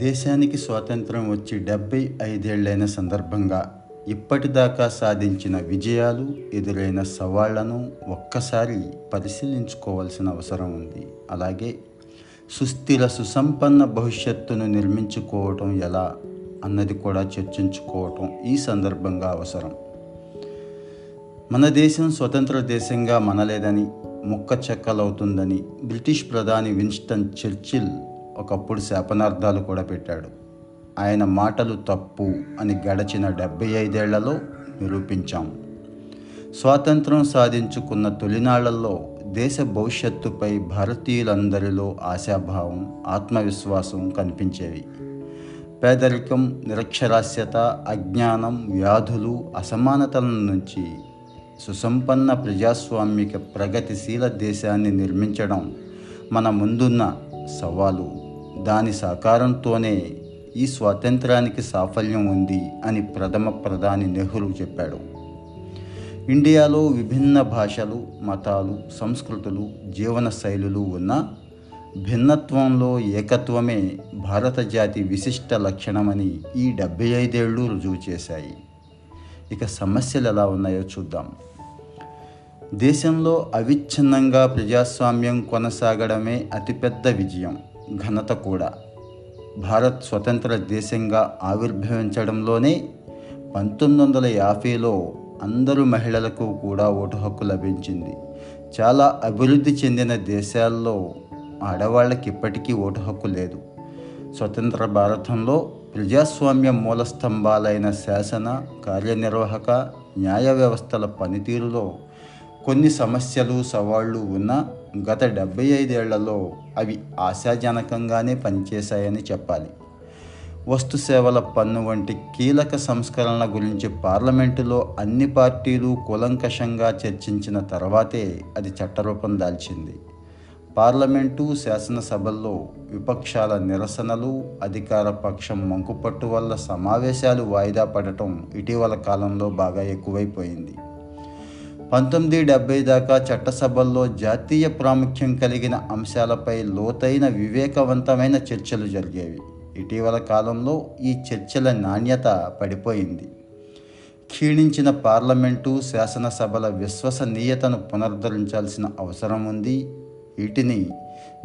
దేశానికి స్వాతంత్రం వచ్చి డెబ్బై ఐదేళ్ళైన సందర్భంగా ఇప్పటిదాకా సాధించిన విజయాలు ఎదురైన సవాళ్ళను ఒక్కసారి పరిశీలించుకోవాల్సిన అవసరం ఉంది. అలాగే సుస్థిర సుసంపన్న భవిష్యత్తును నిర్మించుకోవటం ఎలా అన్నది కూడా చర్చించుకోవటం ఈ సందర్భంగా అవసరం. మన దేశం స్వతంత్ర దేశంగా మనలేదని ముక్క చెక్కలవుతుందని బ్రిటిష్ ప్రధాని విన్స్టన్ చర్చిల్ ఒకప్పుడు శాపనార్థాలు కూడా పెట్టాడు. ఆయన మాటలు తప్పు అని గడచిన డెబ్బై ఐదేళ్ళలో నిరూపించాం. స్వాతంత్రం సాధించుకున్న తొలినాళ్ళలో దేశ భవిష్యత్తుపై భారతీయులందరిలో ఆశాభావం ఆత్మవిశ్వాసం కనిపించేవి. పేదరికం నిరక్షరాస్యత అజ్ఞానం వ్యాధులు అసమానతల నుంచి సుసంపన్న ప్రజాస్వామిక ప్రగతిశీల దేశాన్ని నిర్మించడం మన ముందున్న సవాలు. దాని సాకారంతోనే ఈ స్వాతంత్రానికి సాఫల్యం ఉంది అని ప్రథమ ప్రధాని నెహ్రూ చెప్పాడు. ఇండియాలో విభిన్న భాషలు మతాలు సంస్కృతులు జీవన శైలులు ఉన్న భిన్నత్వంలో ఏకత్వమే భారత జాతి విశిష్ట లక్షణమని ఈ డెబ్బై ఐదేళ్ళు రుజువు చేశాయి. ఇక సమస్యలు ఎలా ఉన్నాయో చూద్దాం. దేశంలో అవిచ్ఛిన్నంగా ప్రజాస్వామ్యం కొనసాగడమే అతిపెద్ద విజయం. ఘనత కూడా. భారత్ స్వతంత్ర దేశంగా ఆవిర్భవించడంలోనే పంతొమ్మిది వందల యాభైలో అందరు మహిళలకు కూడా ఓటు హక్కు లభించింది. చాలా అభివృద్ధి చెందిన దేశాల్లో ఆడవాళ్ళకి ఇప్పటికీ ఓటు హక్కు లేదు. స్వతంత్ర భారతంలో ప్రజాస్వామ్య మూల స్తంభాలైన శాసన కార్యనిర్వాహక న్యాయ వ్యవస్థల పనితీరులో కొన్ని సమస్యలు సవాళ్ళు ఉన్న గత డెబ్బై ఐదేళ్ళలో అవి ఆశాజనకంగానే పనిచేశాయని చెప్పాలి. వస్తు సేవల పన్ను వంటి కీలక సంస్కరణల గురించి పార్లమెంటులో అన్ని పార్టీలు కూలంకషంగా చర్చించిన తర్వాతే అది చట్టరూపం దాల్చింది. పార్లమెంటు శాసనసభల్లో విపక్షాల నిరసనలు అధికార పక్షం మంకుపట్టు వల్ల సమావేశాలు వాయిదా పడటం ఇటీవల కాలంలో బాగా ఎక్కువైపోయింది. పంతొమ్మిది డెబ్బై దాకా చట్టసభల్లో జాతీయ ప్రాముఖ్యం కలిగిన అంశాలపై లోతైన వివేకవంతమైన చర్చలు జరిగేవి. ఇటీవల కాలంలో ఈ చర్చల నాణ్యత పడిపోయింది. క్షీణించిన పార్లమెంటు శాసనసభల విశ్వసనీయతను పునరుద్ధరించాల్సిన అవసరం ఉంది. వీటిని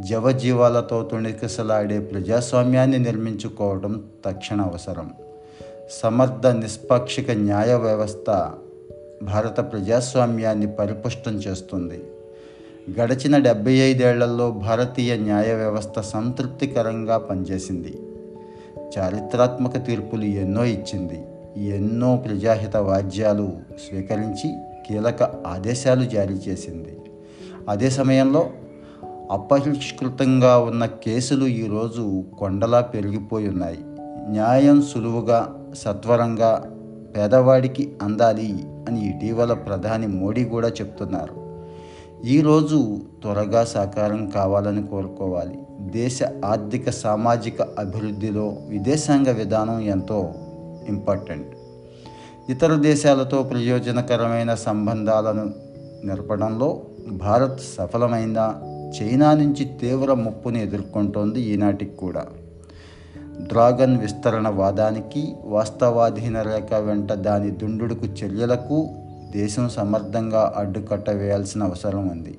జవజీవాలతో తుణికిసలాడే ప్రజాస్వామ్యాన్ని నిర్మించుకోవడం తక్షణ అవసరం. సమర్థ నిష్పాక్షిక న్యాయ వ్యవస్థ భారత ప్రజాస్వామ్యాన్ని పరిపుష్టం చేస్తుంది. గడిచిన డెబ్బై ఐదేళ్ళలో భారతీయ న్యాయ వ్యవస్థ సంతృప్తికరంగా పనిచేసింది. చారిత్రాత్మక తీర్పులు ఎన్నో ఇచ్చింది. ఎన్నో ప్రజాహిత వాద్యాలు స్వీకరించి కీలక ఆదేశాలు జారీ చేసింది. అదే సమయంలో అపరిష్కృతంగా ఉన్న కేసులు ఈరోజు కొండలా పెరిగిపోయి ఉన్నాయి. న్యాయం సులువుగా సత్వరంగా పేదవాడికి అందాలి అని ఇటీవల ప్రధాని మోడీ కూడా చెప్తున్నారు. ఈరోజు త్వరగా సాకారం కావాలని కోరుకోవాలి. దేశ ఆర్థిక సామాజిక అభివృద్ధిలో విదేశాంగ విధానం ఎంతో ఇంపార్టెంట్. ఇతర దేశాలతో ప్రయోజనకరమైన సంబంధాలను నెరపడంలో భారత్ సఫలమైన చైనా నుంచి తీవ్ర ముప్పును ఎదుర్కొంటోంది ఈనాటికి కూడా. డ్రాగన్ విస్తరణ వాదానికి వాస్తవాధీన రేఖ వెంట దాని దుండుడుకు చర్యలకు దేశం సమర్థంగా అడ్డుకట్ట వేయాల్సిన అవసరం ఉంది.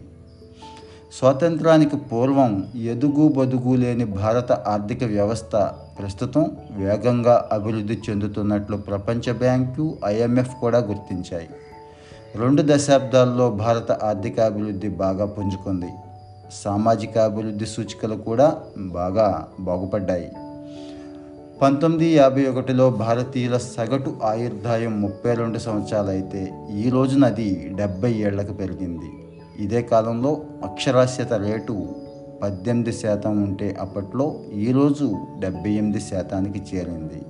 స్వాతంత్రానికి పూర్వం ఎదుగు బదుగు లేని భారత ఆర్థిక వ్యవస్థ ప్రస్తుతం వేగంగా అభివృద్ధి చెందుతున్నట్లు ప్రపంచ బ్యాంకు ఐఎంఎఫ్ కూడా గుర్తించాయి. రెండు దశాబ్దాల్లో భారత ఆర్థిక అభివృద్ధి బాగా పుంజుకుంది. సామాజిక అభివృద్ధి సూచికలు కూడా బాగా బాగుపడ్డాయి. పంతొమ్మిది యాభై ఒకటిలో భారతీయుల సగటు ఆయుర్దాయం ముప్పై రెండు సంవత్సరాలైతే ఈ రోజున అది డెబ్బై ఏళ్ళకు పెరిగింది. ఇదే కాలంలో అక్షరాస్యత రేటు పద్దెనిమిది శాతం ఉంటే అప్పట్లో ఈరోజు డెబ్బై ఎనిమిది శాతానికి చేరింది.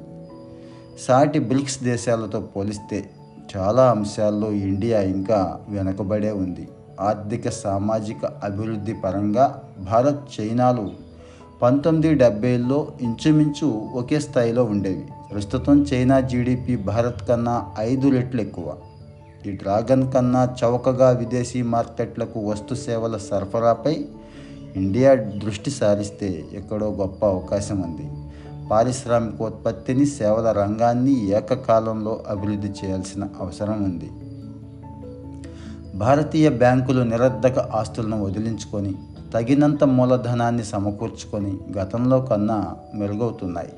సాటి బ్రిక్స్ దేశాలతో పోలిస్తే చాలా అంశాల్లో ఇండియా ఇంకా వెనుకబడే ఉంది. ఆర్థిక సామాజిక అభివృద్ధి పరంగా భారత్ చైనాలు పంతొమ్మిది డెబ్బైలో ఇంచుమించు ఒకే స్థాయిలో ఉండేవి. ప్రస్తుతం చైనా జీడిపి భారత్ కన్నా ఐదు రెట్లు ఎక్కువ. ఈ డ్రాగన్ కన్నా చౌకగా విదేశీ మార్కెట్లకు వస్తు సేవల సరఫరాపై ఇండియా దృష్టి సారిస్తే ఎక్కడో గొప్ప అవకాశం ఉంది. పారిశ్రామికోత్పత్తిని సేవల రంగాన్ని ఏకకాలంలో అభివృద్ధి చేయాల్సిన అవసరం ఉంది. భారతీయ బ్యాంకులు నిరర్ధక ఆస్తులను వదిలించుకొని తగినంత మూలధనాన్ని సమకూర్చుకొని గతంలో కన్నా మెరుగవుతున్నాయి.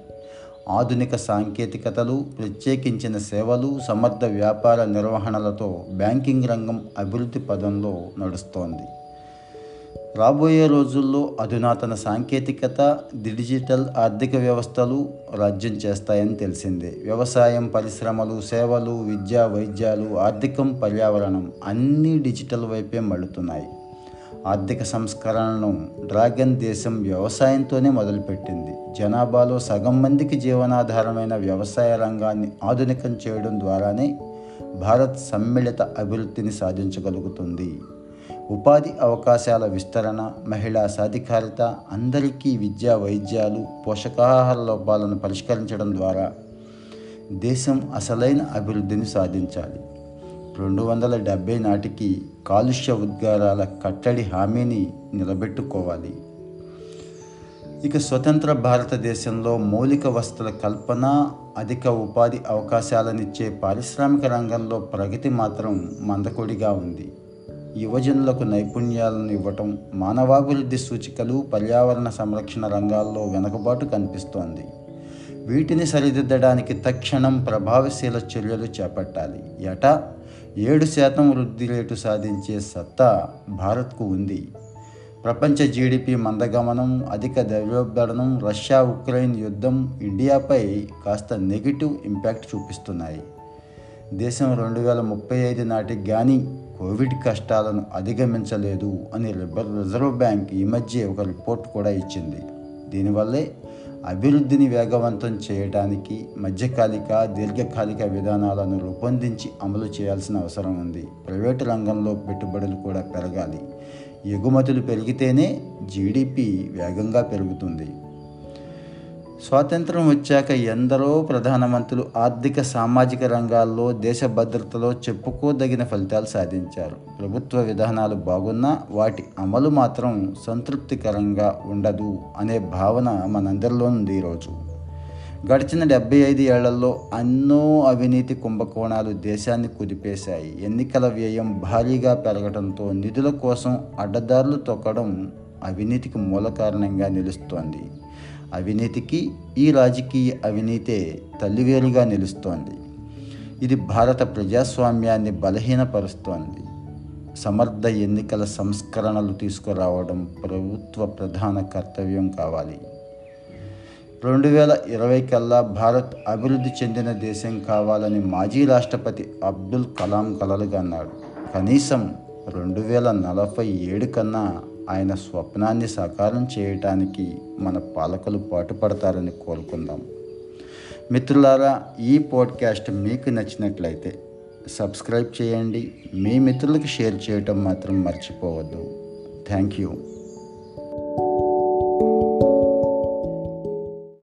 ఆధునిక సాంకేతికతలు ప్రత్యేకించిన సేవలు సమర్థ వ్యాపార నిర్వహణలతో బ్యాంకింగ్ రంగం అభివృద్ధి పదంలో నడుస్తోంది. రాబోయే రోజుల్లో అధునాతన సాంకేతికత డిజిటల్ ఆర్థిక వ్యవస్థలు రాజ్యం చేస్తాయని తెలిసిందే. వ్యవసాయం పరిశ్రమలు సేవలు విద్య వైద్యాలు ఆర్థికం పర్యావరణం అన్నీ డిజిటల్ వైపే మళ్ళుతున్నాయి. ఆర్థిక సంస్కరణలను డ్రాగన్ దేశం వ్యవసాయంతోనే మొదలుపెట్టింది. జనాభాలో సగం మందికి జీవనాధారమైన వ్యవసాయ రంగాన్ని ఆధునికం చేయడం ద్వారానే భారత్ సమ్మిళిత అభివృద్ధిని సాధించగలుగుతుంది. ఉపాధి అవకాశాల విస్తరణ మహిళా సాధికారిత అందరికీ విద్యా వైద్యాలు పోషకాహార లోపాలను పరిష్కరించడం ద్వారా దేశం అసలైన అభివృద్ధిని సాధించాలి. రెండు వందల డెబ్బై నాటికి కాలుష్య ఉద్గారాల కట్టడి హామీని నిలబెట్టుకోవాలి. ఇక స్వతంత్ర భారతదేశంలో మౌలిక వసతుల కల్పన అధిక ఉపాధి అవకాశాలనిచ్చే పారిశ్రామిక రంగంలో ప్రగతి మాత్రం మందకొడిగా ఉంది. యువజనులకు నైపుణ్యాలను ఇవ్వటం మానవాభివృద్ధి సూచికలు పర్యావరణ సంరక్షణ రంగాల్లో వెనుకబాటు కనిపిస్తోంది. వీటిని సరిదిద్దడానికి తక్షణం ప్రభావశీల చర్యలు చేపట్టాలి. ఏటా? ఏడు శాతం వృద్ధి రేటు సాధించే సత్తా భారత్కు ఉంది. ప్రపంచ జీడిపి మందగమనం అధిక ద్రవ్యోద్ధరణం రష్యా ఉక్రెయిన్ యుద్ధం ఇండియాపై కాస్త నెగిటివ్ ఇంపాక్ట్ చూపిస్తున్నాయి. దేశం రెండు వేల ముప్పై ఐదు నాటికి కానీ కోవిడ్ కష్టాలను అధిగమించలేదు అని రిజర్వ్ బ్యాంక్ ఈ మధ్య ఒక రిపోర్ట్ కూడా ఇచ్చింది. దీనివల్లే అభివృద్ధిని వేగవంతం చేయడానికి మధ్యకాలిక దీర్ఘకాలిక విధానాలను రూపొందించి అమలు చేయాల్సిన అవసరం ఉంది. ప్రైవేటు రంగంలో పెట్టుబడులు కూడా పెరగాలి. ఎగుమతులు పెరిగితేనే జీడిపి వేగంగా పెరుగుతుంది. స్వాతంత్రం వచ్చాక ఎందరో ప్రధానమంత్రులు ఆర్థిక సామాజిక రంగాల్లో దేశ భద్రతలో చెప్పుకోదగిన ఫలితాలు సాధించారు. ప్రభుత్వ విధానాలు బాగున్నా వాటి అమలు మాత్రం సంతృప్తికరంగా ఉండదు అనే భావన మనందరిలో ఉంది ఈరోజు. గడిచిన డెబ్బై ఐదు ఏళ్ళలో ఎన్నో అవినీతి కుంభకోణాలు దేశాన్ని కుదిపేశాయి. ఎన్నికల వ్యయం భారీగా పెరగడంతో నిధుల కోసం అడ్డదారులు తొక్కడం అవినీతికి మూల కారణంగా నిలుస్తోంది. అవినీతికి ఈ రాజకీయ అవినీతే తల్లివేలుగా నిలుస్తోంది. ఇది భారత ప్రజాస్వామ్యాన్ని బలహీనపరుస్తోంది. సమర్థ ఎన్నికల సంస్కరణలు తీసుకురావడం ప్రభుత్వ ప్రధాన కర్తవ్యం కావాలి. రెండు వేల ఇరవై కల్లా భారత్ అభివృద్ధి చెందిన దేశం కావాలని మాజీ రాష్ట్రపతి అబ్దుల్ కలాం కలలుగన్నాడు. కనీసం రెండు వేల నలభై ఏడు కన్నా ఆయన స్వప్నాన్ని సాకారం చేయటానికి మన పాలకులు పాటుపడతారని కోరుకుందాం. మిత్రులారా ఈ పాడ్కాస్ట్ మీకు నచ్చినట్లయితే సబ్స్క్రైబ్ చేయండి. మీ మిత్రులకు షేర్ చేయటం మాత్రం మర్చిపోవద్దు. Thank you